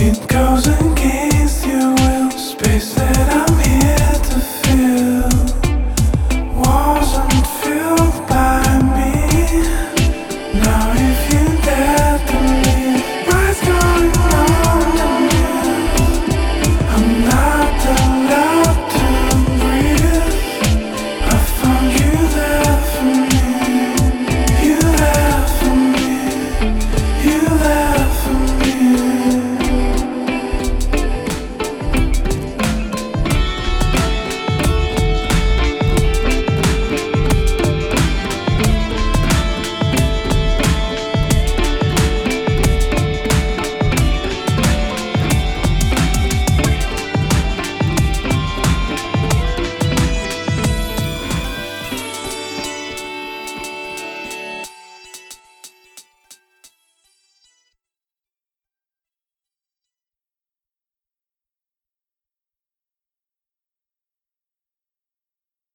It goes and